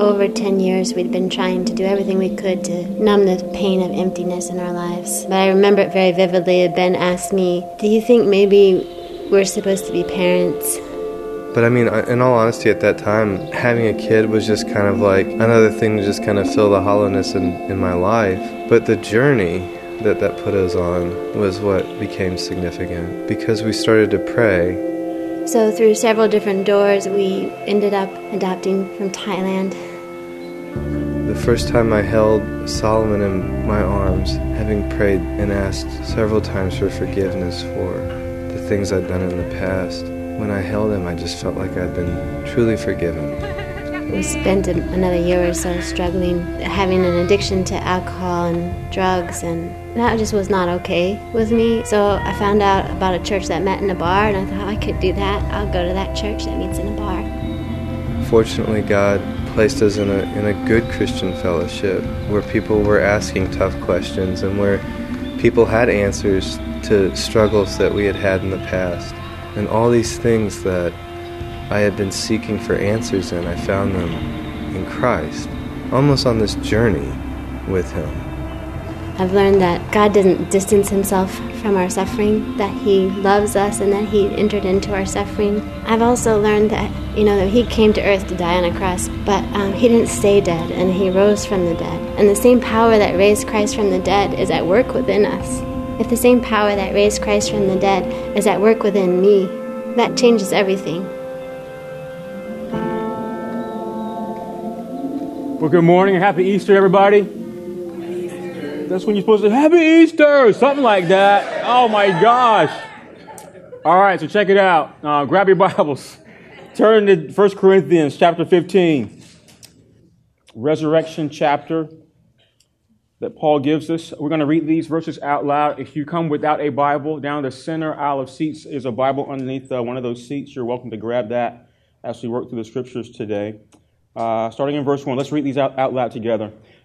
over 10 years, we'd been trying to do everything we could to numb the pain of emptiness in our lives. But I remember it very vividly. Ben asked me, Do you think maybe we're supposed to be parents? But I mean, in all honesty, at that time, having a kid was just kind of like another thing to just kind of fill the hollowness in, in my life. But the journey that that put us on was what became significant because we started to pray so, through several different doors, we ended up adopting from Thailand. The first time I held Solomon in my arms, having prayed and asked several times for forgiveness for the things I'd done in the past, when I held him, I just felt like I'd been truly forgiven. We spent another year or so struggling, having an addiction to alcohol and drugs, and that just was not okay with me. So I found out about a church that met in a bar, and I thought oh, I could do that. I'll go to that church that meets in a bar. Fortunately, God placed us in a, in a good Christian fellowship where people were asking tough questions and where people had answers to struggles that we had had in the past. And all these things that I had been seeking for answers in, I found them in Christ, almost on this journey with Him. I've learned that God doesn't distance Himself from our suffering, that He loves us and that He entered into our suffering. I've also learned that, you know, that He came to earth to die on a cross, but um, He didn't stay dead and He rose from the dead. And the same power that raised Christ from the dead is at work within us. If the same power that raised Christ from the dead is at work within me, that changes everything. Well, good morning and happy Easter, everybody. That's when you're supposed to Happy Easter, something like that. Oh my gosh. All right, so check it out. Uh, grab your Bibles. Turn to 1 Corinthians chapter 15, resurrection chapter that Paul gives us. We're going to read these verses out loud. If you come without a Bible, down the center aisle of seats is a Bible underneath uh, one of those seats. You're welcome to grab that as we work through the scriptures today. Uh, starting in verse 1. Let's read these out, out loud together.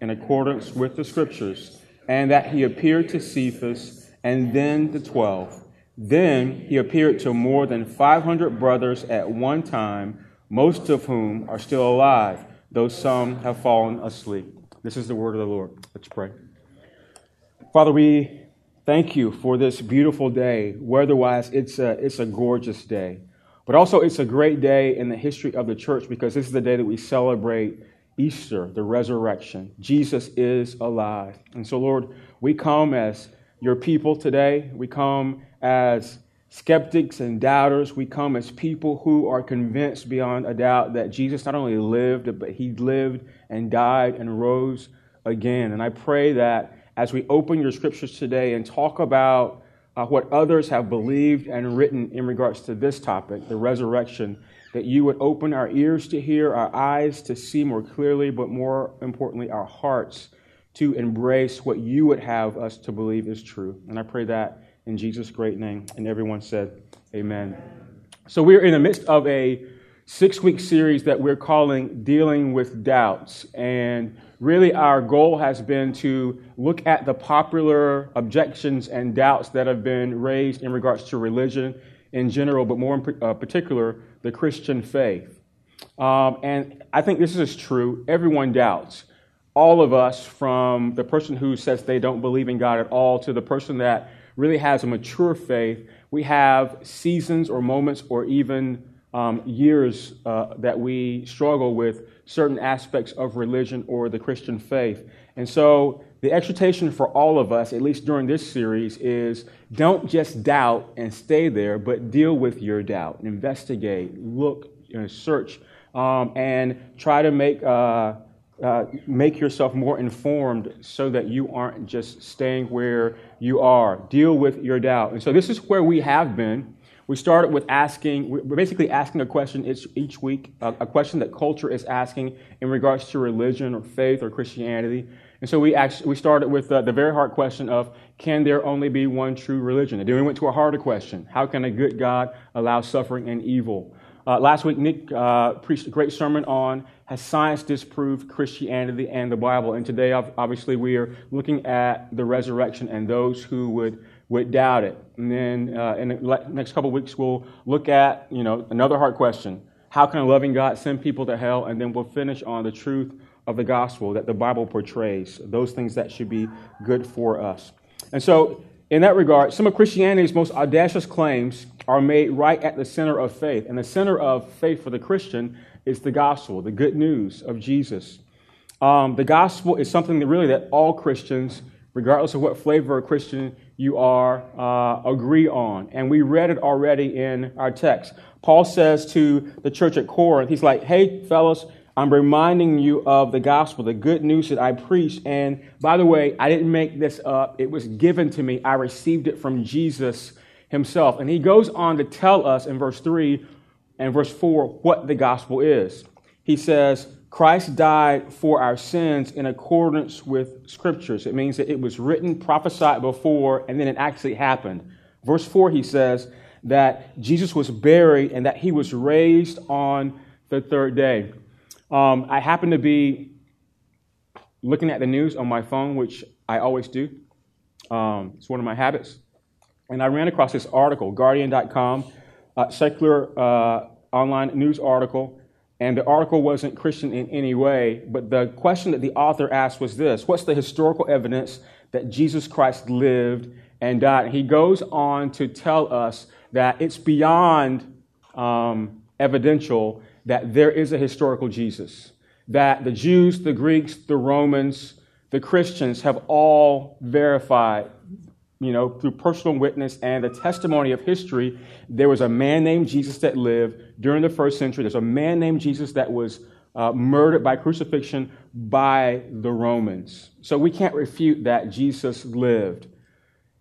in accordance with the scriptures, and that he appeared to Cephas and then the twelve. Then he appeared to more than 500 brothers at one time, most of whom are still alive, though some have fallen asleep. This is the word of the Lord. Let's pray. Father, we thank you for this beautiful day. Weather-wise, it's a, it's a gorgeous day. But also, it's a great day in the history of the church because this is the day that we celebrate Easter, the resurrection. Jesus is alive. And so, Lord, we come as your people today. We come as skeptics and doubters. We come as people who are convinced beyond a doubt that Jesus not only lived, but he lived and died and rose again. And I pray that as we open your scriptures today and talk about uh, what others have believed and written in regards to this topic, the resurrection, that you would open our ears to hear, our eyes to see more clearly, but more importantly, our hearts to embrace what you would have us to believe is true. And I pray that in Jesus' great name. And everyone said, Amen. So we're in the midst of a six week series that we're calling Dealing with Doubts. And really, our goal has been to look at the popular objections and doubts that have been raised in regards to religion in general, but more in uh, particular, the Christian faith. Um, and I think this is true. Everyone doubts. All of us, from the person who says they don't believe in God at all to the person that really has a mature faith, we have seasons or moments or even um, years uh, that we struggle with certain aspects of religion or the Christian faith. And so, the exhortation for all of us, at least during this series, is don't just doubt and stay there, but deal with your doubt, investigate, look, know, search, um, and try to make. Uh, uh, make yourself more informed so that you aren't just staying where you are. Deal with your doubt. And so, this is where we have been We started with asking, we're basically asking a question each, each week, a, a question that culture is asking in regards to religion or faith or Christianity. And so we actually we started with uh, the very hard question of can there only be one true religion? And then we went to a harder question: How can a good God allow suffering and evil? Uh, last week, Nick uh, preached a great sermon on has science disproved Christianity and the Bible? And today, obviously, we are looking at the resurrection and those who would would doubt it. And then uh, in the next couple weeks, we'll look at you know another hard question: How can a loving God send people to hell? And then we'll finish on the truth of the gospel that the Bible portrays, those things that should be good for us. And so, in that regard, some of Christianity's most audacious claims are made right at the center of faith. And the center of faith for the Christian is the gospel, the good news of Jesus. Um, the gospel is something that really that all Christians, regardless of what flavor of Christian you are, uh, agree on. And we read it already in our text. Paul says to the church at Corinth, he's like, hey, fellas, I'm reminding you of the gospel, the good news that I preach. And by the way, I didn't make this up. It was given to me. I received it from Jesus himself. And he goes on to tell us in verse 3 and verse 4 what the gospel is. He says, Christ died for our sins in accordance with scriptures. It means that it was written, prophesied before, and then it actually happened. Verse 4, he says that Jesus was buried and that he was raised on the third day. Um, I happen to be looking at the news on my phone, which I always do. Um, it's one of my habits. And I ran across this article, Guardian.com, secular uh, online news article. And the article wasn't Christian in any way, but the question that the author asked was this What's the historical evidence that Jesus Christ lived and died? And he goes on to tell us that it's beyond um, evidential that there is a historical Jesus, that the Jews, the Greeks, the Romans, the Christians have all verified, you know, through personal witness and the testimony of history, there was a man named Jesus that lived during the first century. There's a man named Jesus that was uh, murdered by crucifixion by the Romans. So we can't refute that Jesus lived.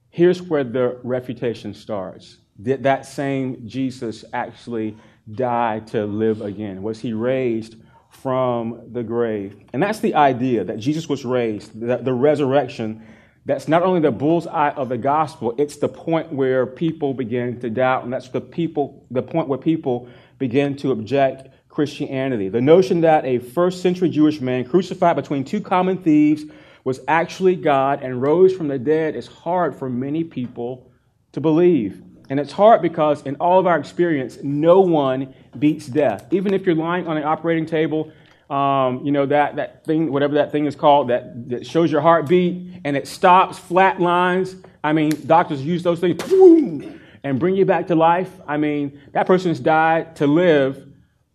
Here's where the refutation starts. Did that same Jesus actually died to live again? Was he raised from the grave? And that's the idea that Jesus was raised, that the resurrection. That's not only the bullseye of the gospel, it's the point where people begin to doubt, and that's the people, the point where people begin to object Christianity. The notion that a first century Jewish man crucified between two common thieves was actually God and rose from the dead is hard for many people to believe. And it's hard because in all of our experience, no one beats death. Even if you're lying on an operating table, um, you know, that, that thing, whatever that thing is called, that, that shows your heartbeat and it stops, flat lines. I mean, doctors use those things boom, and bring you back to life. I mean, that person's died to live,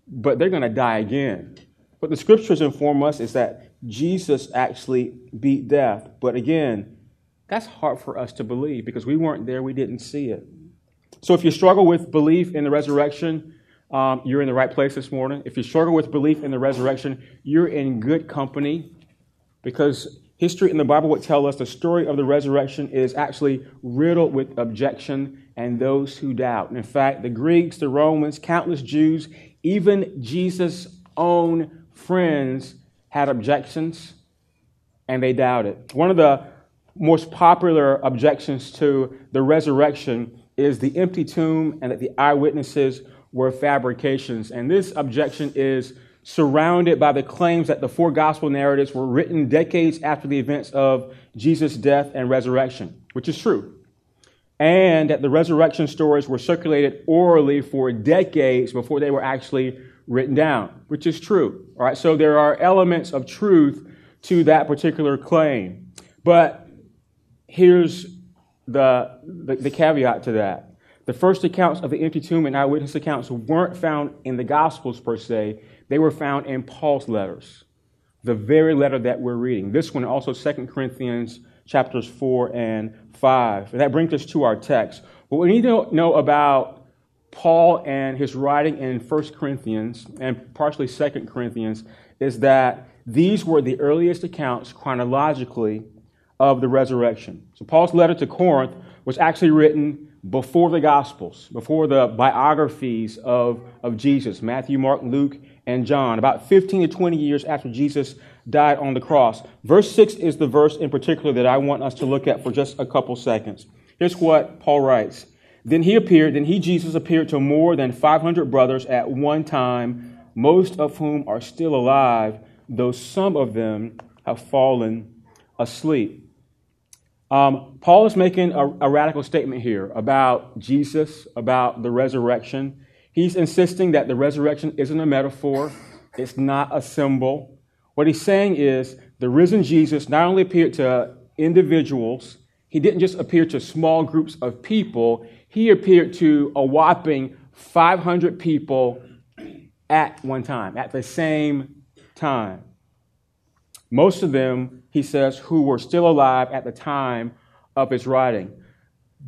but they're going to die again. What the scriptures inform us is that Jesus actually beat death. But again, that's hard for us to believe because we weren't there, we didn't see it. So if you struggle with belief in the resurrection, um, you're in the right place this morning. If you struggle with belief in the resurrection, you're in good company because history in the Bible would tell us the story of the resurrection is actually riddled with objection and those who doubt. And in fact, the Greeks, the Romans, countless Jews, even Jesus' own friends had objections and they doubted. One of the most popular objections to the resurrection is the empty tomb and that the eyewitnesses were fabrications. And this objection is surrounded by the claims that the four gospel narratives were written decades after the events of Jesus' death and resurrection, which is true. And that the resurrection stories were circulated orally for decades before they were actually written down, which is true. All right, so there are elements of truth to that particular claim. But here's the, the, the caveat to that. The first accounts of the empty tomb and eyewitness accounts weren't found in the Gospels per se, they were found in Paul's letters, the very letter that we're reading. This one, also 2 Corinthians chapters 4 and 5. And that brings us to our text. What we need to know about Paul and his writing in 1 Corinthians and partially 2 Corinthians is that these were the earliest accounts chronologically of the resurrection. So Paul's letter to Corinth was actually written before the Gospels, before the biographies of, of Jesus Matthew, Mark, Luke, and John, about 15 to 20 years after Jesus died on the cross. Verse 6 is the verse in particular that I want us to look at for just a couple seconds. Here's what Paul writes Then he appeared, then he, Jesus, appeared to more than 500 brothers at one time, most of whom are still alive, though some of them have fallen asleep. Um, Paul is making a, a radical statement here about Jesus, about the resurrection. He's insisting that the resurrection isn't a metaphor, it's not a symbol. What he's saying is the risen Jesus not only appeared to individuals, he didn't just appear to small groups of people, he appeared to a whopping 500 people at one time, at the same time. Most of them, he says, who were still alive at the time of his writing.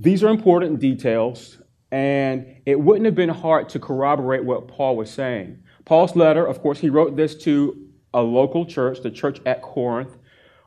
These are important details, and it wouldn't have been hard to corroborate what Paul was saying. Paul's letter, of course, he wrote this to a local church, the church at Corinth,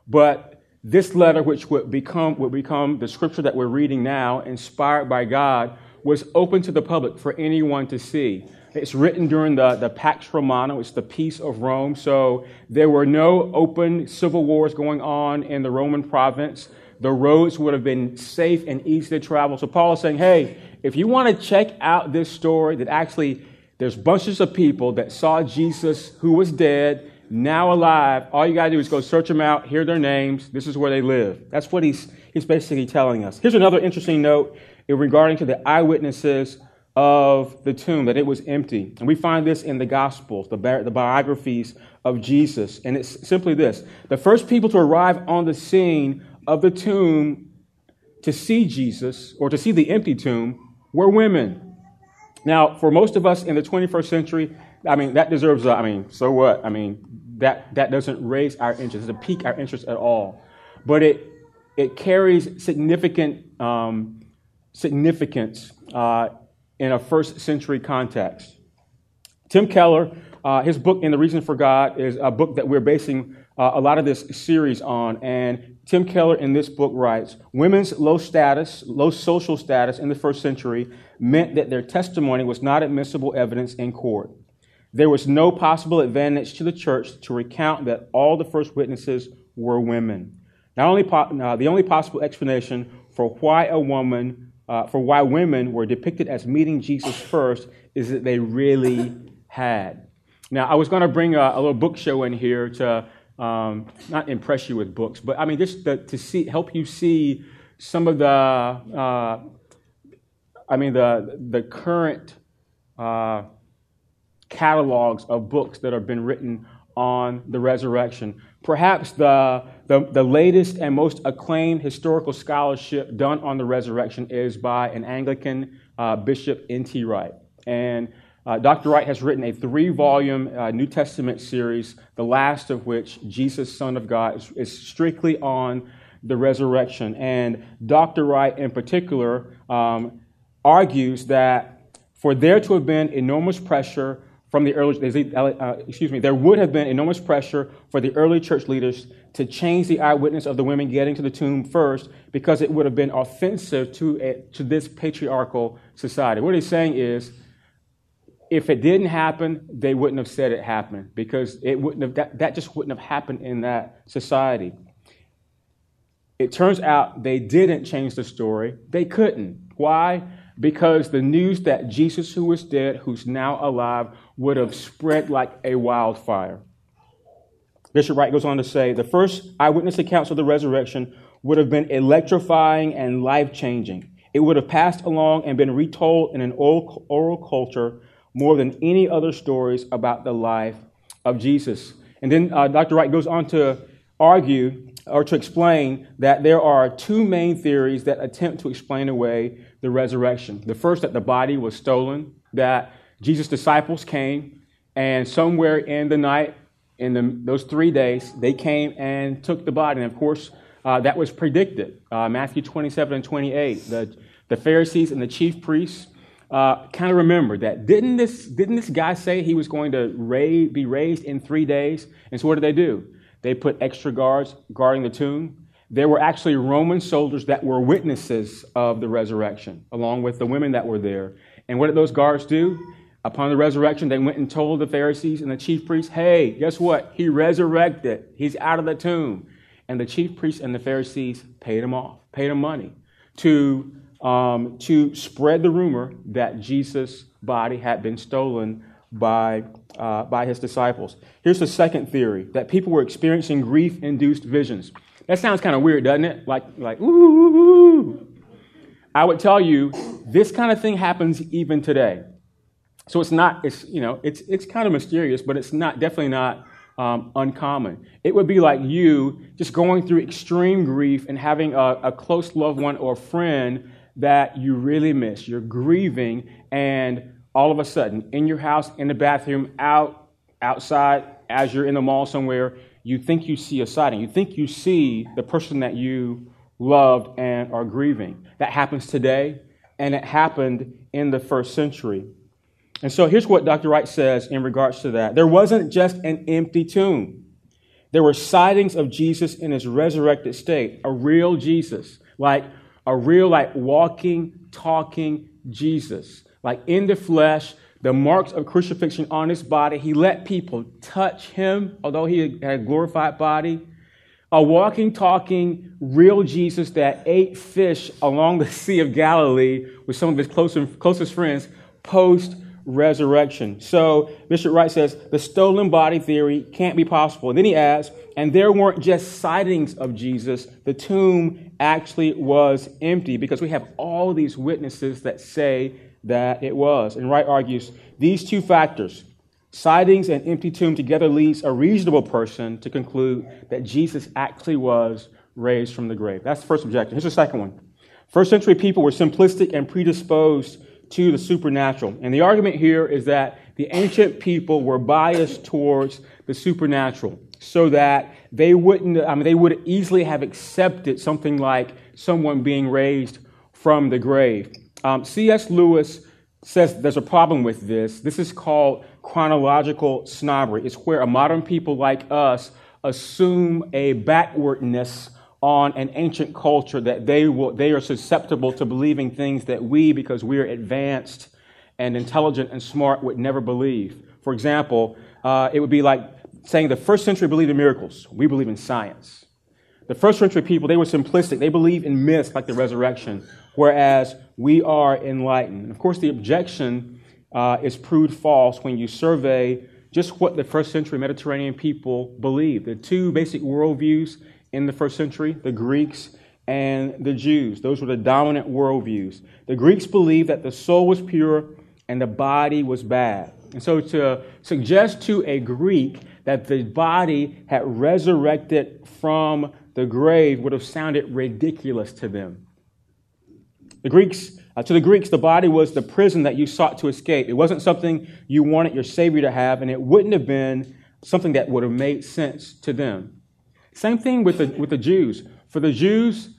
but this letter, which would become, would become the scripture that we're reading now, inspired by God, was open to the public for anyone to see. It's written during the, the Pax Romana, it's the peace of Rome. So there were no open civil wars going on in the Roman province. The roads would have been safe and easy to travel. So Paul is saying, hey, if you want to check out this story, that actually there's bunches of people that saw Jesus who was dead, now alive. All you got to do is go search them out, hear their names. This is where they live. That's what he's, he's basically telling us. Here's another interesting note in regarding to the eyewitnesses of the tomb, that it was empty. And we find this in the Gospels, the, bi- the biographies of Jesus. And it's simply this the first people to arrive on the scene of the tomb to see Jesus or to see the empty tomb were women. Now, for most of us in the 21st century, I mean, that deserves, a, I mean, so what? I mean, that, that doesn't raise our interest, it doesn't pique our interest at all. But it, it carries significant um, significance uh, in a first century context. Tim Keller, uh, his book, In the Reason for God, is a book that we're basing uh, a lot of this series on. And Tim Keller in this book writes Women's low status, low social status in the first century meant that their testimony was not admissible evidence in court. There was no possible advantage to the church to recount that all the first witnesses were women. Not only po- uh, the only possible explanation for why a woman uh, for why women were depicted as meeting Jesus first is that they really had. Now, I was going to bring a, a, little book show in here to um, not impress you with books, but I mean just to, to see, help you see some of the, uh, I mean the the current uh, catalogs of books that have been written on the resurrection. Perhaps the, the, the, latest and most acclaimed historical scholarship done on the resurrection is by an Anglican uh, bishop, N.T. Wright. And uh, Dr. Wright has written a three volume uh, New Testament series, the last of which, Jesus, Son of God, is, is, strictly on the resurrection. And Dr. Wright, in particular, um, argues that for there to have been enormous pressure from the early, uh, excuse me, there would have been enormous pressure for the early church leaders to change the eyewitness of the women getting to the tomb first because it would have been offensive to, a, to this patriarchal society. What he's saying is, if it didn't happen, they wouldn't have said it happened because it wouldn't have, that, that just wouldn't have happened in that society. It turns out they didn't change the story. They couldn't. Why? because the news that Jesus, who was dead, who's now alive, would have spread like a wildfire. Bishop Wright goes on to say the first eyewitness accounts of the resurrection would have been electrifying and life changing. It would have passed along and been retold in an oral, culture more than any other stories about the life of Jesus. And then uh, Dr. Wright goes on to argue or to explain that there are two main theories that attempt to explain away the resurrection. The first, that the body was stolen, that Jesus' disciples came, and somewhere in the night, in the, those three days, they came and took the body. And of course, uh, that was predicted. Uh, Matthew 27 and 28. The, the Pharisees and the chief priests uh, kind of remembered that. Didn't this, didn't this guy say he was going to be raised in three days? And so what did they do? They put extra guards guarding the tomb. there were actually Roman soldiers that were witnesses of the resurrection, along with the women that were there. And what did those guards do? Upon the resurrection, they went and told the Pharisees and the chief priests, hey, guess what? He resurrected. He's out of the tomb. And the chief priests and the Pharisees paid him off, paid him money to, um, to spread the rumor that Jesus' body had been stolen by, uh, by his disciples. Here's the second theory that people were experiencing grief induced visions. That sounds kind of weird, doesn't it? Like, like, ooh. I would tell you, this kind of thing happens even today. So it's not, it's, you know, it's, it's kind of mysterious, but it's not, definitely not um, uncommon. It would be like you just going through extreme grief and having a, a close loved one or friend that you really miss. You're grieving, and all of a sudden, in your house, in the bathroom, out, outside, as you're in the mall somewhere, you think you see a sighting. You think you see the person that you loved and are grieving. That happens today, and it happened in the first century. And so here's what Dr. Wright says in regards to that there wasn't just an empty tomb, there were sightings of Jesus in his resurrected state, a real Jesus, like a real, like walking, talking Jesus, like in the flesh the marks of crucifixion on his body. He let people touch him, although he had a glorified body. A walking, talking, real Jesus that ate fish along the Sea of Galilee with some of his closest, closest friends post resurrection. So Bishop Wright says the stolen body theory can't be possible. And then he adds, and there weren't just sightings of Jesus, the tomb actually was empty because we have all these witnesses that say that it was. And Wright argues these two factors, sightings and empty tomb, together leads a reasonable person to conclude that Jesus actually was raised from the grave. That's the first objection. Here's the second one. First century people were simplistic and predisposed to the supernatural. And the argument here is that the ancient people were biased towards the supernatural so that they wouldn't, I mean, they would easily have accepted something like someone being raised from the grave. Um, C.S. Lewis says there's a problem with this. This is called chronological snobbery. It's where a modern people like us assume a backwardness on an ancient culture that they will they are susceptible to believing things that we, because we're advanced and intelligent and smart, would never believe. For example, uh, it would be like saying the first century believed in miracles. We believe in science. The first century people, they were simplistic. They believe in myths like the resurrection whereas we are enlightened. And of course, the objection uh, is proved false when you survey just what the first century Mediterranean people believed. The two basic worldviews in the first century, the Greeks and the Jews. Those were the dominant worldviews. The Greeks believed that the soul was pure and the body was bad. And so to suggest to a Greek that the body had resurrected from the grave would have sounded ridiculous to them. The Greeks, uh, to the Greeks, the body was the prison that you sought to escape. It wasn't something you wanted your Savior to have, and it wouldn't have been something that would have made sense to them. Same thing with the, with the Jews. For the Jews,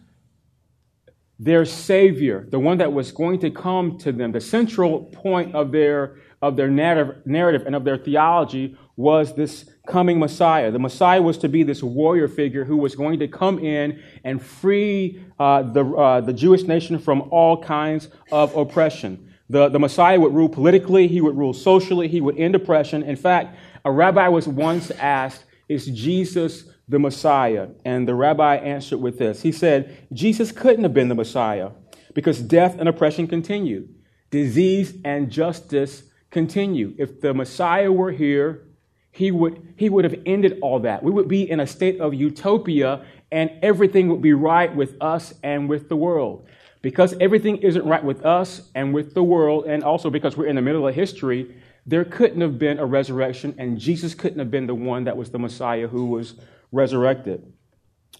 their Savior, the one that was going to come to them, the central point of their, of their narrative, and of their theology was this coming Messiah. The Messiah was to be this warrior figure who was going to come in and free uh, the, uh, the Jewish nation from all kinds of oppression. The, the Messiah would rule politically, he would rule socially, he would end oppression. In fact, a rabbi was once asked, Is Jesus the Messiah? And the rabbi answered with this He said, Jesus couldn't have been the Messiah because death and oppression continue, disease and justice continue. If the Messiah were here, he would, he would have ended all that. We would be in a state of utopia and everything would be right with us and with the world. Because everything isn't right with us and with the world, and also because we're in the middle of history, there couldn't have been a resurrection, and Jesus couldn't have been the one that was the Messiah who was resurrected.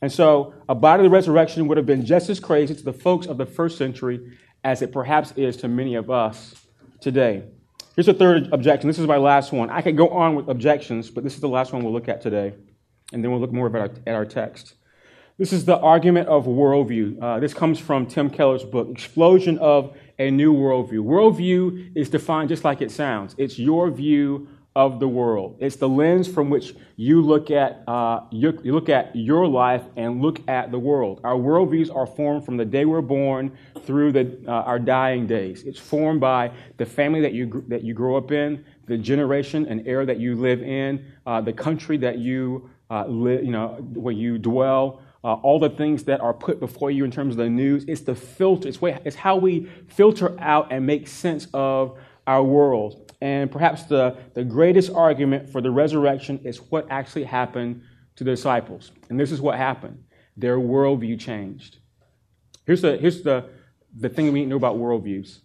And so, a the resurrection would have been just as crazy to the folks of the first century as it perhaps is to many of us today. Here's a third objection. This is my last one. I could go on with objections, but this is the last one we'll look at today. And then we'll look more at our, at our text. This is the argument of worldview. Uh, this comes from Tim Keller's book, Explosion of a New Worldview. Worldview is defined just like it sounds it's your view of the world. It's the lens from which you look at uh, you, you look at your life and look at the world. Our worldviews are formed from the day we're born through the, uh, our dying days. It's formed by the family that you that you grow up in, the generation and era that you live in, uh, the country that you uh, live, you know, where you dwell. Uh, all the things that are put before you in terms of the news. It's the filter. It's, way, it's how we filter out and make sense of our world. And perhaps the, the greatest argument for the resurrection is what actually happened to the disciples. And this is what happened their worldview changed. Here's the, here's the, the thing we need to know about worldviews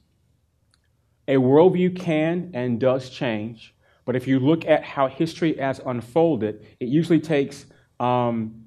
a worldview can and does change, but if you look at how history has unfolded, it usually takes um,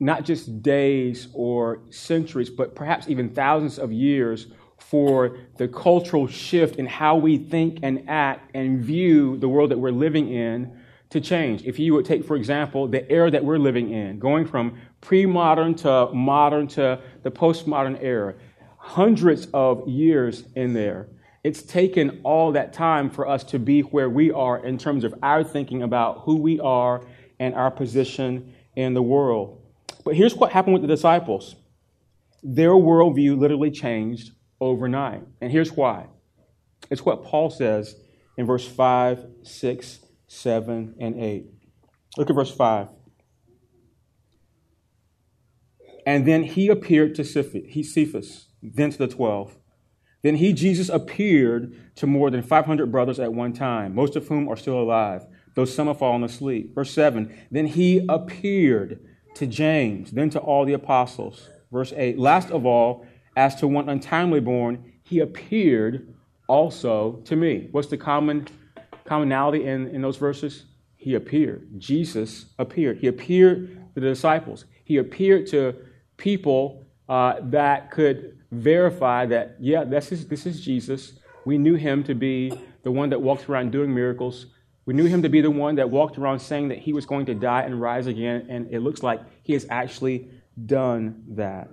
not just days or centuries, but perhaps even thousands of years for the cultural shift in how we think and act and view the world that we're living in to change. If you would take, for example, the era that we're living in, going from pre modern to modern to the postmodern era, hundreds of years in there. It's taken all that time for us to be where we are in terms of our thinking about who we are and our position in the world. But here's what happened with the disciples their worldview literally changed overnight. And here's why it's what Paul says in verse 5, 6, 7, and 8. Look at verse 5. And then he appeared to Cephas, then to the twelve. Then he, Jesus, appeared to more than 500 brothers at one time, most of whom are still alive, though some have fallen asleep. Verse 7 Then he appeared to James, then to all the apostles. Verse 8 Last of all, as to one untimely born, he appeared also to me. What's the common commonality in, in those verses? He appeared. Jesus appeared. He appeared to the disciples. He appeared to people uh, that could verify that, yeah, this is, this is Jesus. We knew him to be the one that walked around doing miracles. We knew him to be the one that walked around saying that he was going to die and rise again, and it looks like he has actually done that.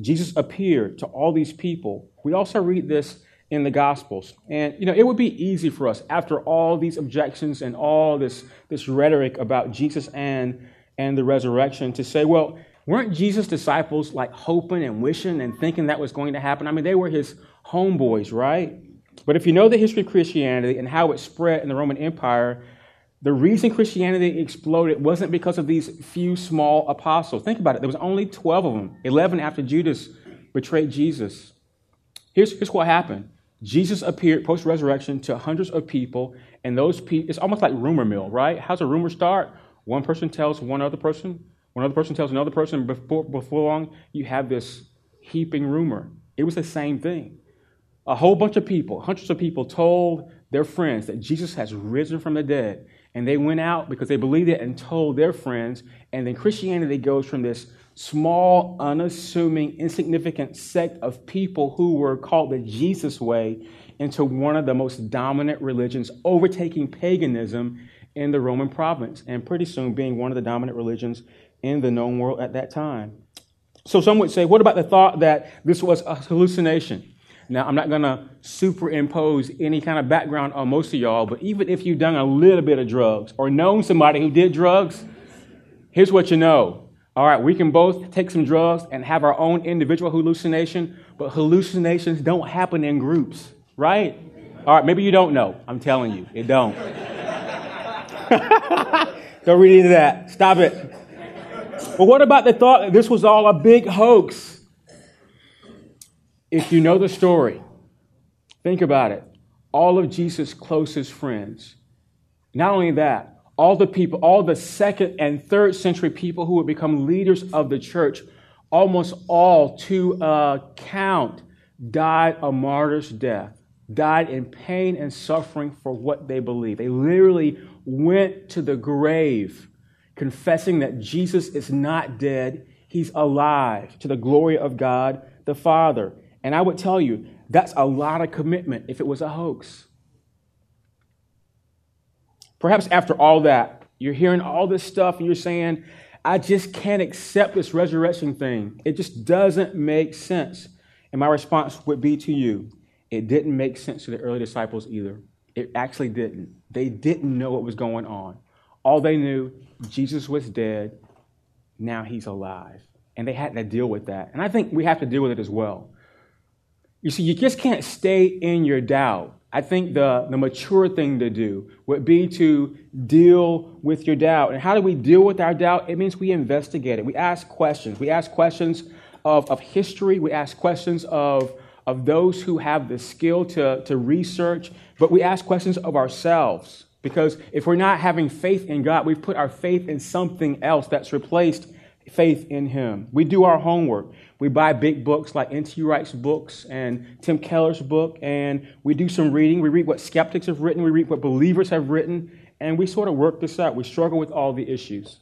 Jesus appeared to all these people. We also read this in the Gospels. And, you know, it would be easy for us, after all these objections and all this, this rhetoric about Jesus and, and the resurrection, to say, well, weren't Jesus' disciples like hoping and wishing and thinking that was going to happen? I mean, they were his homeboys, right? But if you know the history of Christianity and how it spread in the Roman Empire, the reason Christianity exploded wasn't because of these few small apostles. Think about it. There was only 12 of them, 11 after Judas betrayed Jesus. Here's, here's what happened. Jesus appeared post resurrection to hundreds of people, and those people, it's almost like rumor mill, right? How's a rumor start? One person tells one other person, one other person tells another person. Before, before long, you have this heaping rumor. It was the same thing. A whole bunch of people, hundreds of people, told their friends that Jesus has risen from the dead. And they went out because they believed it and told their friends. And then Christianity goes from this small, unassuming, insignificant sect of people who were called the Jesus way into one of the most dominant religions, overtaking paganism in the Roman province, and pretty soon being one of the dominant religions in the known world at that time. So some would say, what about the thought that this was a hallucination? Now, I'm not going to superimpose any kind of background on most of y'all, but even if you've done a little bit of drugs or known somebody who did drugs, here's what you know. All right, we can both take some drugs and have our own individual hallucination, but hallucinations don't happen in groups, right? All right, maybe you don't know. I'm telling you, it don't. don't read into that. Stop it. But what about the thought that this was all a big hoax? If you know the story, think about it. All of Jesus' closest friends, not only that, all the people, all the second and third century people who would become leaders of the church, almost all to a count, died a martyr's death, died in pain and suffering for what they believe. They literally went to the grave confessing that Jesus is not dead, he's alive to the glory of God the Father. And I would tell you, that's a lot of commitment if it was a hoax. Perhaps after all that, you're hearing all this stuff and you're saying, I just can't accept this resurrection thing. It just doesn't make sense. And my response would be to you, it didn't make sense to the early disciples either. It actually didn't. They didn't know what was going on. All they knew, Jesus was dead, now he's alive. And they had to deal with that. And I think we have to deal with it as well. You see, you just can't stay in your doubt. I think the, the mature thing to do would be to deal with your doubt. And how do we deal with our doubt? It means we investigate it. We ask questions. We ask questions of, of history. We ask questions of, of those who have the skill to, to research. But we ask questions of ourselves. Because if we're not having faith in God, we've put our faith in something else that's replaced faith in Him. We do our homework. We buy big books like N.T. Wright's books and Tim Keller's book, and we do some reading. We read what skeptics have written, we read what believers have written, and we sort of work this out. We struggle with all the issues.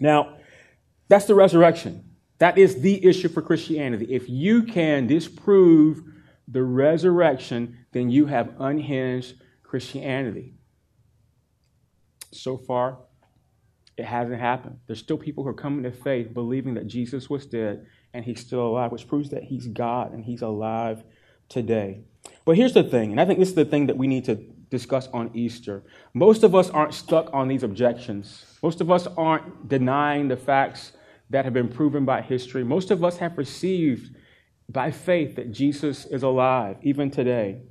Now, that's the resurrection. That is the issue for Christianity. If you can disprove the resurrection, then you have unhinged Christianity. So far, it hasn't happened. There's still people who are coming to faith believing that Jesus was dead and he's still alive, which proves that he's God and he's alive today. But here's the thing, and I think this is the thing that we need to discuss on Easter. Most of us aren't stuck on these objections. Most of us aren't denying the facts that have been proven by history. Most of us have received by faith that Jesus is alive, even today.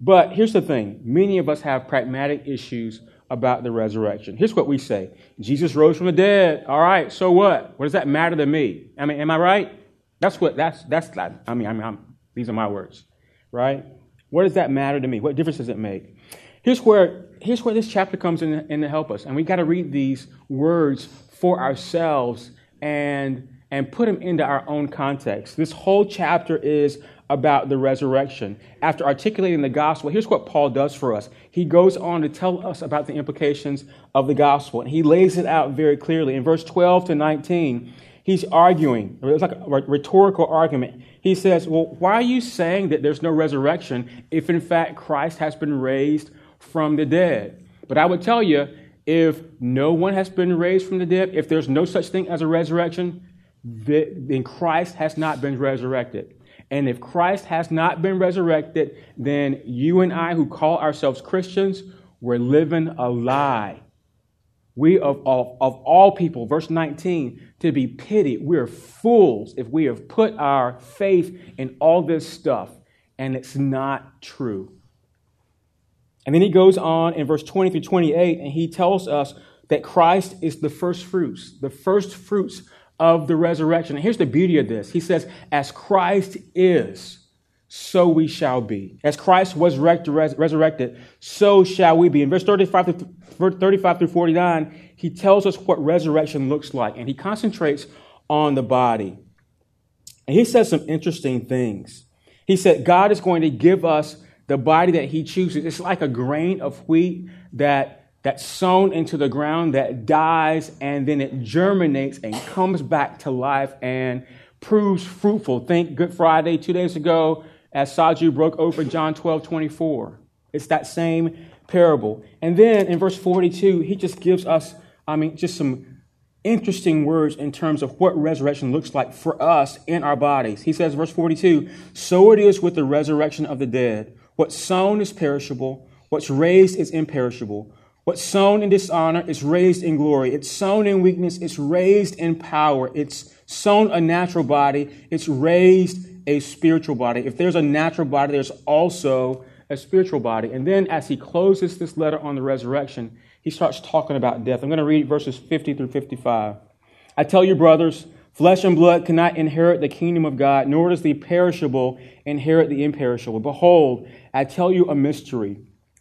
But here's the thing many of us have pragmatic issues about the resurrection. Here's what we say Jesus rose from the dead. All right, so what? What does that matter to me? I mean, am I right? That's what, that's, that's, I mean, I mean I'm, these are my words, right? What does that matter to me? What difference does it make? Here's where, here's where this chapter comes in, in to help us. And we got to read these words for ourselves and, and put them into our own context. This whole chapter is about the resurrection. After articulating the gospel, here's what Paul does for us. He goes on to tell us about the implications of the gospel, and he lays it out very clearly. In verse 12 to 19, he's arguing, it's like a rhetorical argument. He says, Well, why are you saying that there's no resurrection if in fact Christ has been raised from the dead? But I would tell you, if no one has been raised from the dead, if there's no such thing as a resurrection, then Christ has not been resurrected. And if Christ has not been resurrected, then you and I, who call ourselves Christians, we're living a lie. We, of, of, of all people, verse 19, to be pitied, we're fools if we have put our faith in all this stuff and it's not true. And then he goes on in verse 20 through 28, and he tells us that Christ is the first fruits, the first fruits of the resurrection. And here's the beauty of this He says, As Christ is, so we shall be. As Christ was resurrected, so shall we be. In verse 35 through, 35 through 49, he tells us what resurrection looks like, and he concentrates on the body. And he says some interesting things. He said, God is going to give us the body that he chooses. It's like a grain of wheat that that's sown into the ground that dies and then it germinates and comes back to life and proves fruitful. Think Good Friday two days ago as Saju broke open John 12 24. It's that same parable. And then in verse 42, he just gives us, I mean, just some interesting words in terms of what resurrection looks like for us in our bodies. He says, verse 42, so it is with the resurrection of the dead. What's sown is perishable, what's raised is imperishable. What's sown in dishonor is raised in glory. It's sown in weakness, it's raised in power. It's sown a natural body, it's raised a spiritual body. If there's a natural body, there's also a spiritual body. And then as he closes this letter on the resurrection, he starts talking about death. I'm going to read verses 50 through 55. I tell you, brothers, flesh and blood cannot inherit the kingdom of God, nor does the perishable inherit the imperishable. Behold, I tell you a mystery.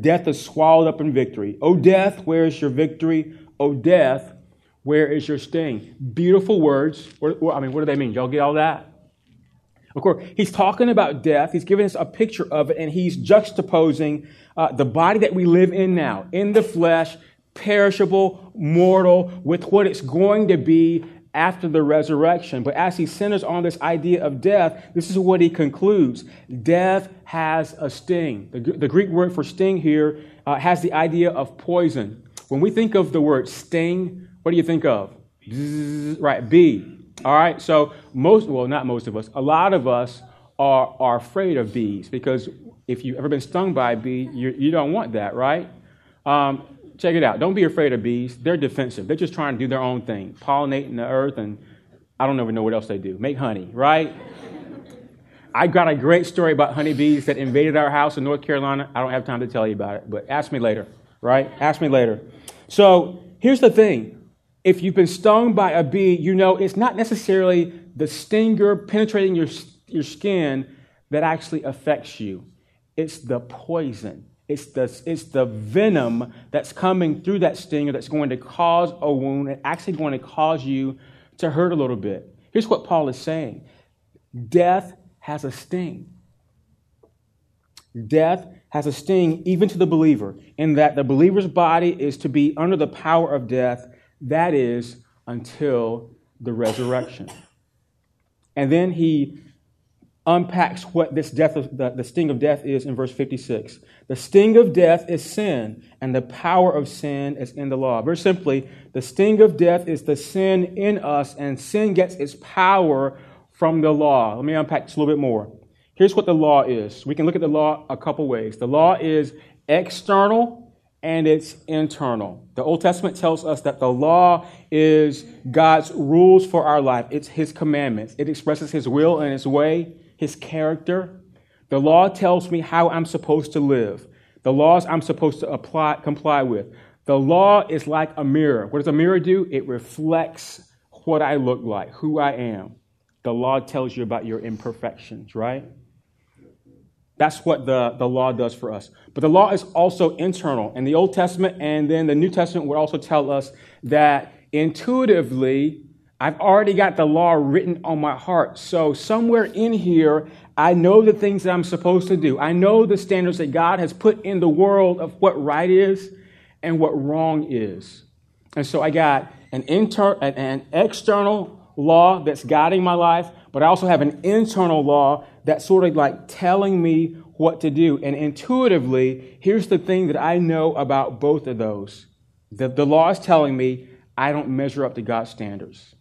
Death is swallowed up in victory. O death, where is your victory? O death, where is your sting? Beautiful words. I mean, what do they mean? Y'all get all that? Of course, he's talking about death. He's giving us a picture of it, and he's juxtaposing uh, the body that we live in now, in the flesh, perishable, mortal, with what it's going to be after the resurrection. But as he centers on this idea of death, this is what he concludes Death has a sting. The, the Greek word for sting here uh, has the idea of poison. When we think of the word sting, what do you think of? right, bee. All right, so most, well, not most of us, a lot of us are, are afraid of bees because if you've ever been stung by a bee, you, you don't want that, right? Um, check it out. Don't be afraid of bees. They're defensive. They're just trying to do their own thing, pollinating the earth, and I don't even know what else they do. Make honey, right? I got a great story about honeybees that invaded our house in North Carolina. I don't have time to tell you about it, but ask me later, right? Ask me later. So here's the thing if you've been stung by a bee, you know it's not necessarily the stinger penetrating your, your skin that actually affects you, it's the poison. It's the, it's the venom that's coming through that stinger that's going to cause a wound and actually going to cause you to hurt a little bit. Here's what Paul is saying death has a sting. Death has a sting even to the believer, in that the believer's body is to be under the power of death, that is, until the resurrection. And then he unpacks what this death, of, the, the sting of death is in verse 56. The sting of death is sin, and the power of sin is in the law. Very simply, the sting of death is the sin in us, and sin gets its power from the law. Let me unpack this a little bit more. Here's what the law is. We can look at the law a couple ways. The law is external and it's internal. The Old Testament tells us that the law is God's rules for our life, it's His commandments. It expresses His will and His way his character. The law tells me how I'm supposed to live, the laws I'm supposed to apply, comply with. The law is like a mirror. What does a mirror do? It reflects what I look like, who I am. The law tells you about your imperfections, right? That's what the, the law does for us. But the law is also internal. And the Old Testament and then the New Testament would also tell us that intuitively I've already got the law written on my heart. So, somewhere in here, I know the things that I'm supposed to do. I know the standards that God has put in the world of what right is and what wrong is. And so, I got an, inter- an external law that's guiding my life, but I also have an internal law that's sort of like telling me what to do. And intuitively, here's the thing that I know about both of those the, the law is telling me I don't measure up to God's standards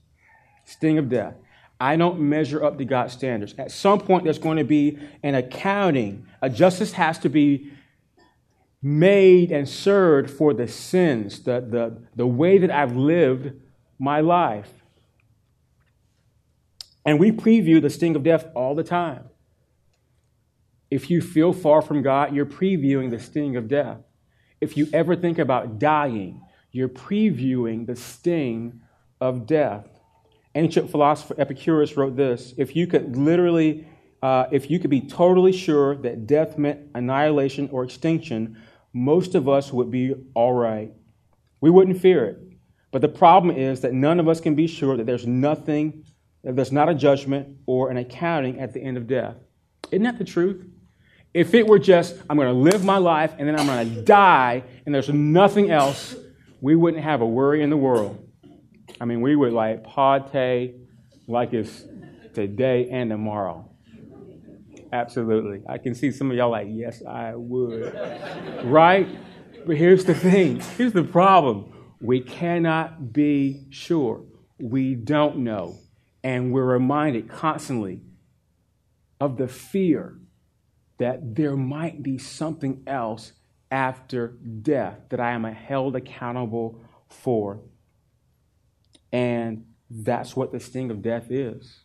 sting of death. I don't measure up to God's standards. At some point, there's going to be an accounting. A justice has to be made and served for the sins, the, the, the way that I've lived my life. And we preview the sting of death all the time. If you feel far from God, you're previewing the sting of death. If you ever think about dying, you're previewing the sting of death. Ancient philosopher Epicurus wrote this If you could literally, uh, if you could be totally sure that death meant annihilation or extinction, most of us would be all right. We wouldn't fear it. But the problem is that none of us can be sure that there's nothing, that there's not a judgment or an accounting at the end of death. Isn't that the truth? If it were just, I'm going to live my life and then I'm going to die and there's nothing else, we wouldn't have a worry in the world. I mean, we would like party like it's today and tomorrow. Absolutely. I can see some of y'all like, yes, I would. right? But here's the thing here's the problem. We cannot be sure. We don't know. And we're reminded constantly of the fear that there might be something else after death that I am held accountable for. And that's what the sting of death is.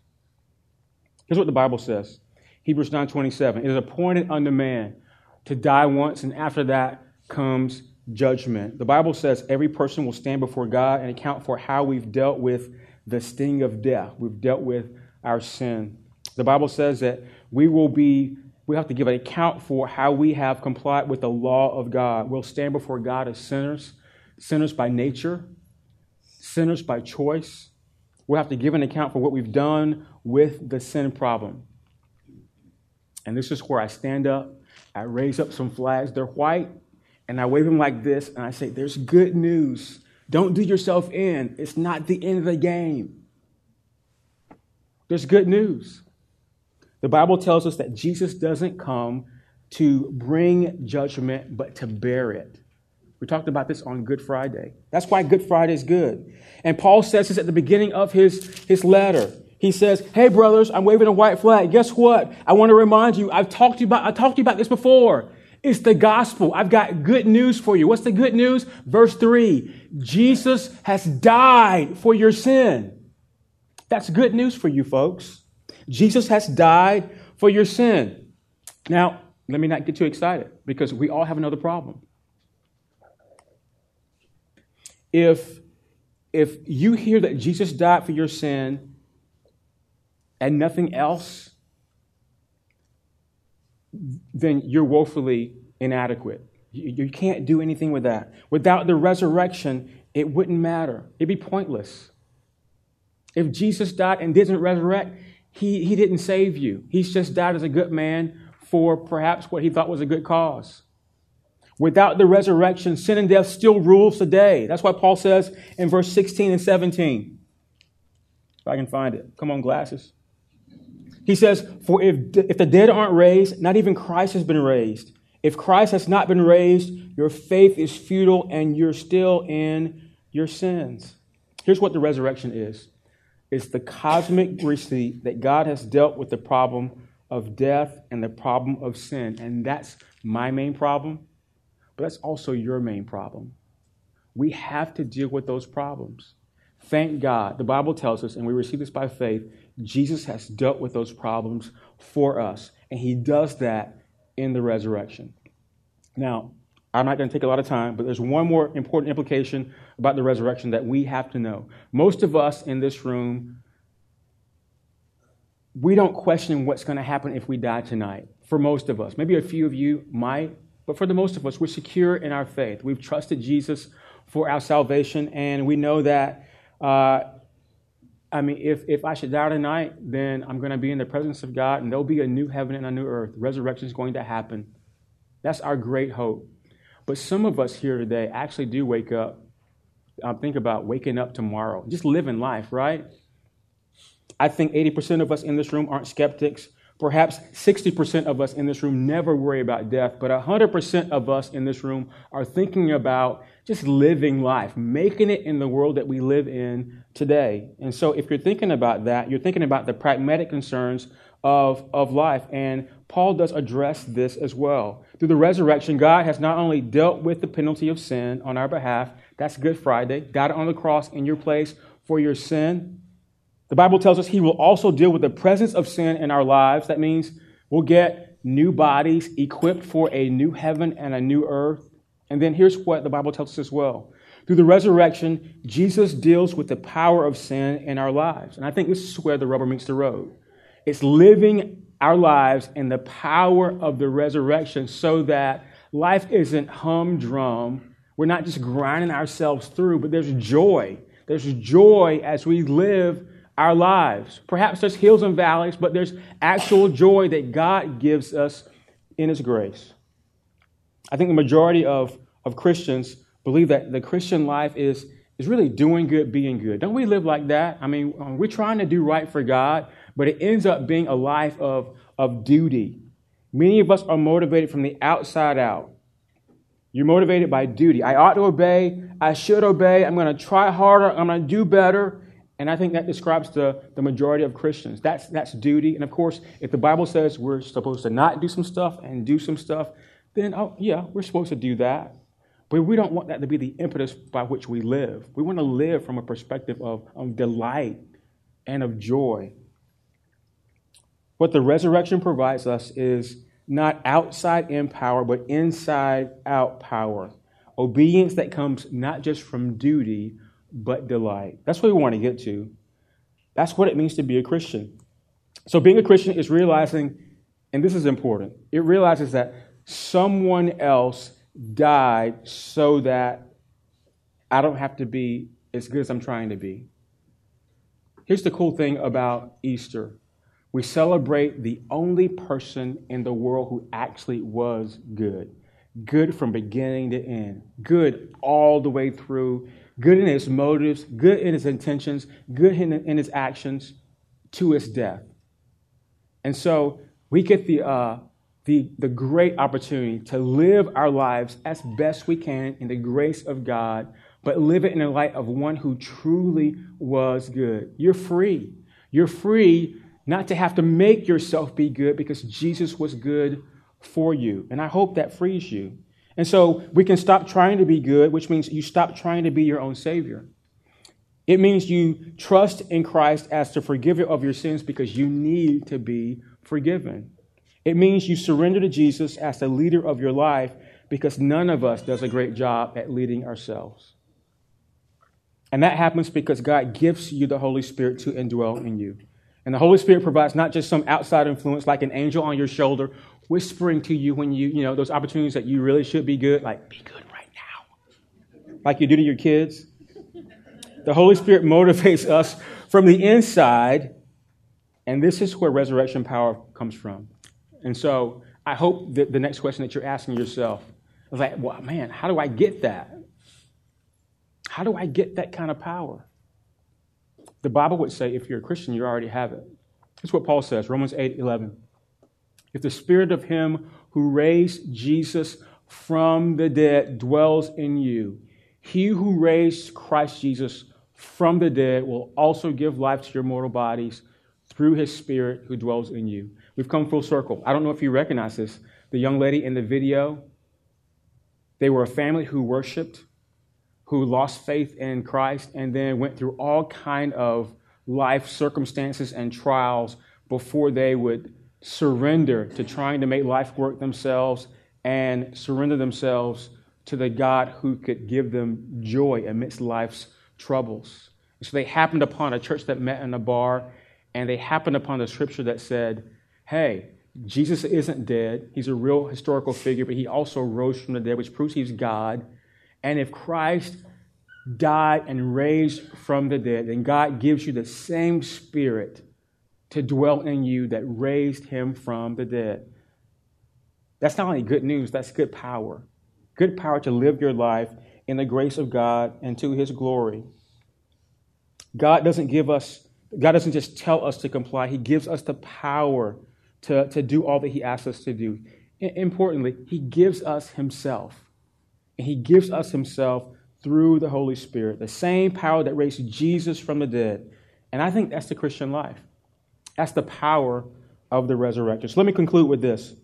Here's what the Bible says. Hebrews 9:27. It is appointed unto man to die once, and after that comes judgment. The Bible says every person will stand before God and account for how we've dealt with the sting of death. We've dealt with our sin. The Bible says that we will be we have to give an account for how we have complied with the law of God. We'll stand before God as sinners, sinners by nature, sinners by choice. We'll have to give an account for what we've done with the sin problem. And this is where I stand up, I raise up some flags. They're white, and I wave them like this, and I say, There's good news. Don't do yourself in. It's not the end of the game. There's good news. The Bible tells us that Jesus doesn't come to bring judgment, but to bear it. We talked about this on Good Friday. That's why Good Friday is good. And Paul says this at the beginning of his, his letter. He says, Hey brothers, I'm waving a white flag. Guess what? I want to remind you, I've talked to you about, I talked to you about this before. It's the gospel. I've got good news for you. What's the good news? Verse three. Jesus has died for your sin. That's good news for you folks. Jesus has died for your sin. Now, let me not get too excited because we all have another problem. If, if you hear that Jesus died for your sin and nothing else, then you're woefully inadequate. You, you can't do anything with that. Without the resurrection, it wouldn't matter, it'd be pointless. If Jesus died and didn't resurrect, he, he didn't save you. He's just died as a good man for perhaps what he thought was a good cause. Without the resurrection, sin and death still rules today. That's why Paul says in verse 16 and 17. If I can find it. Come on, glasses. He says, For if, if the dead aren't raised, not even Christ has been raised. If Christ has not been raised, your faith is futile and you're still in your sins. Here's what the resurrection is it's the cosmic receipt that God has dealt with the problem of death and the problem of sin. And that's my main problem, but that's also your main problem. We have to deal with those problems. Thank God. The Bible tells us, and we receive this by faith, Jesus has dealt with those problems for us. And he does that in the resurrection. Now, I'm not going to take a lot of time, but there's one more important implication about the resurrection that we have to know. Most of us in this room we don't question what's going to happen if we die tonight. For most of us, maybe a few of you might, but for the most of us, we're secure in our faith. We've trusted Jesus for our salvation, and we know that. Uh, I mean, if, if I should die tonight, then I'm going to be in the presence of God, and there'll be a new heaven and a new earth. Resurrection is going to happen. That's our great hope. But some of us here today actually do wake up, um, think about waking up tomorrow, just living life, right? I think 80% of us in this room aren't skeptics. Perhaps 60% of us in this room never worry about death, but 100% of us in this room are thinking about just living life, making it in the world that we live in today. And so, if you're thinking about that, you're thinking about the pragmatic concerns of, of life. And Paul does address this as well. Through the resurrection, God has not only dealt with the penalty of sin on our behalf, that's Good Friday, died on the cross in your place for your sin, the Bible tells us He will also deal with the presence of sin in our lives. That means we'll get new bodies equipped for a new heaven and a new earth. And then here's what the Bible tells us as well. Through the resurrection, Jesus deals with the power of sin in our lives. And I think this is where the rubber meets the road. It's living our lives in the power of the resurrection so that life isn't humdrum. We're not just grinding ourselves through, but there's joy. There's joy as we live our lives. Perhaps there's hills and valleys, but there's actual joy that God gives us in His grace. I think the majority of, of Christians believe that the Christian life is, is really doing good, being good. Don't we live like that? I mean, um, we're trying to do right for God, but it ends up being a life of, of duty. Many of us are motivated from the outside out. You're motivated by duty. I ought to obey. I should obey. I'm going to try harder. I'm going to do better. And I think that describes the, the majority of Christians. That's, that's duty. And of course, if the Bible says we're supposed to not do some stuff and do some stuff, then oh, yeah, we're supposed to do that. But we don't want that to be the impetus by which we live. We want to live from a perspective of, of delight and of joy. What the resurrection provides us is not outside in power, but inside out power. Obedience that comes not just from duty, but delight. That's what we want to get to. That's what it means to be a Christian. So, being a Christian is realizing, and this is important, it realizes that someone else died so that I don't have to be as good as I'm trying to be. Here's the cool thing about Easter we celebrate the only person in the world who actually was good. Good from beginning to end. Good all the way through. Good in his motives, good in his intentions, good in, in his actions to his death. And so we get the, uh, the, the great opportunity to live our lives as best we can in the grace of God, but live it in the light of one who truly was good. You're free. You're free not to have to make yourself be good because Jesus was good for you. And I hope that frees you. And so we can stop trying to be good, which means you stop trying to be your own Savior. It means you trust in Christ as the forgiver of your sins because you need to be forgiven. It means you surrender to Jesus as the leader of your life because none of us does a great job at leading ourselves. And that happens because God gives you the Holy Spirit to indwell in you. And the Holy Spirit provides not just some outside influence like an angel on your shoulder whispering to you when you, you know, those opportunities that you really should be good, like, be good right now, like you do to your kids. The Holy Spirit motivates us from the inside, and this is where resurrection power comes from. And so I hope that the next question that you're asking yourself is like, well, man, how do I get that? How do I get that kind of power? The Bible would say if you're a Christian, you already have it. That's what Paul says, Romans 8 11. If the spirit of him who raised Jesus from the dead dwells in you, he who raised Christ Jesus from the dead will also give life to your mortal bodies through his spirit who dwells in you. We've come full circle. I don't know if you recognize this. The young lady in the video, they were a family who worshiped who lost faith in Christ and then went through all kind of life circumstances and trials before they would surrender to trying to make life work themselves and surrender themselves to the God who could give them joy amidst life's troubles. So they happened upon a church that met in a bar, and they happened upon the scripture that said, Hey, Jesus isn't dead. He's a real historical figure, but he also rose from the dead, which proves he's God. And if Christ died and raised from the dead, then God gives you the same spirit to dwell in you that raised him from the dead. That's not only good news, that's good power. Good power to live your life in the grace of God and to his glory. God doesn't give us, God doesn't just tell us to comply, he gives us the power to, to do all that he asks us to do. Importantly, he gives us himself. And he gives us himself through the Holy Spirit, the same power that raised Jesus from the dead. And I think that's the Christian life. That's the power of the resurrection. So let me conclude with this.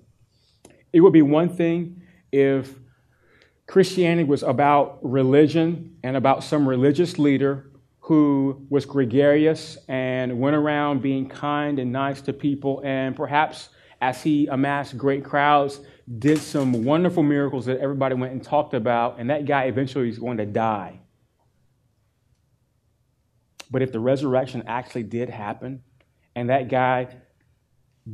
It would be one thing if Christianity was about religion and about some religious leader who was gregarious and went around being kind and nice to people and perhaps as he amassed great crowds, did some wonderful miracles that everybody went and talked about, and that guy eventually is going to die. But if the resurrection actually did happen, and that guy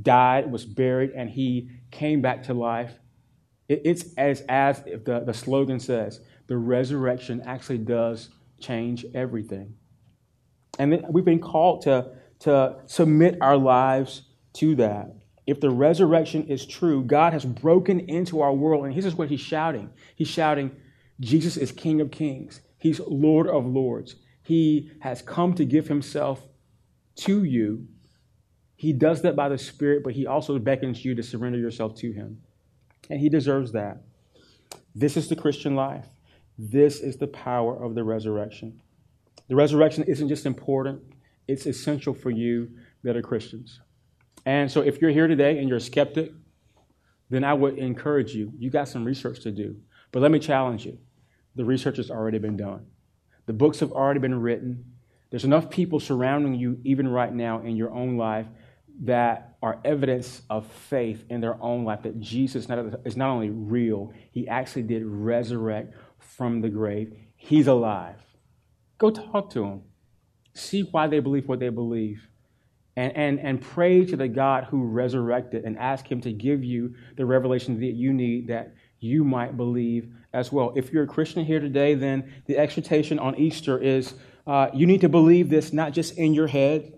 died, was buried, and he came back to life, it's as, as if the, the slogan says the resurrection actually does change everything. And we've been called to, to submit our lives to that. If the resurrection is true, God has broken into our world. And this is what he's shouting. He's shouting, Jesus is King of Kings. He's Lord of Lords. He has come to give himself to you. He does that by the Spirit, but he also beckons you to surrender yourself to him. And he deserves that. This is the Christian life. This is the power of the resurrection. The resurrection isn't just important, it's essential for you that are Christians. And so if you're here today and you're a skeptic, then I would encourage you. You got some research to do. But let me challenge you. The research has already been done. The books have already been written. There's enough people surrounding you, even right now in your own life, that are evidence of faith in their own life that Jesus is not only real, he actually did resurrect from the grave. He's alive. Go talk to him. See why they believe what they believe and, and, and pray to the God who resurrected and ask Him to give you the revelation that you need that you might believe as well. If you're a Christian here today, then the exhortation on Easter is uh, you need to believe this not just in your head,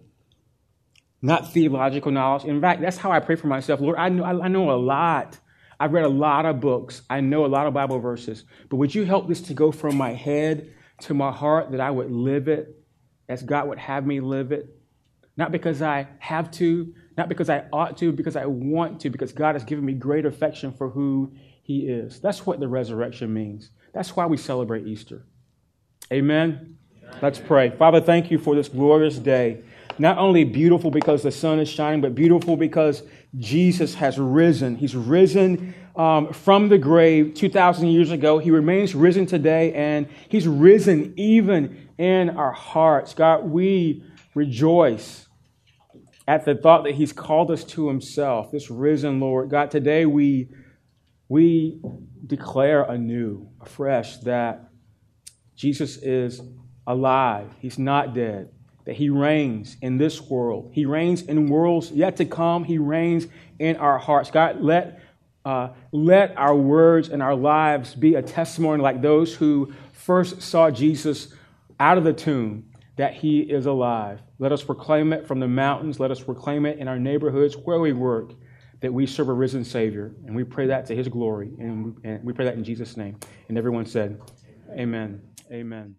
not theological knowledge. In fact, that's how I pray for myself. Lord, I know, I know a lot. I've read a lot of books. I know a lot of Bible verses. But would you help this to go from my head to my heart that I would live it as God would have me live it? Not because I have to, not because I ought to, because I want to, because God has given me great affection for who He is. That's what the resurrection means. That's why we celebrate Easter. Amen? Amen. Let's pray. Father, thank you for this glorious day. Not only beautiful because the sun is shining, but beautiful because Jesus has risen. He's risen um, from the grave 2,000 years ago. He remains risen today, and He's risen even in our hearts. God, we rejoice at the thought that He's called us to Himself, this risen Lord. God, today we, we declare anew, afresh, that Jesus is alive. He's not dead that he reigns in this world. He reigns in worlds yet to come. He reigns in our hearts. God, let, uh, let our words and our lives be a testimony like those who first saw Jesus out of the tomb that he is alive. Let us proclaim it from the mountains. Let us proclaim it in our neighborhoods where we work that we serve a risen Savior. And we pray that to his glory. And we pray that in Jesus' name. And everyone said, Amen. Amen.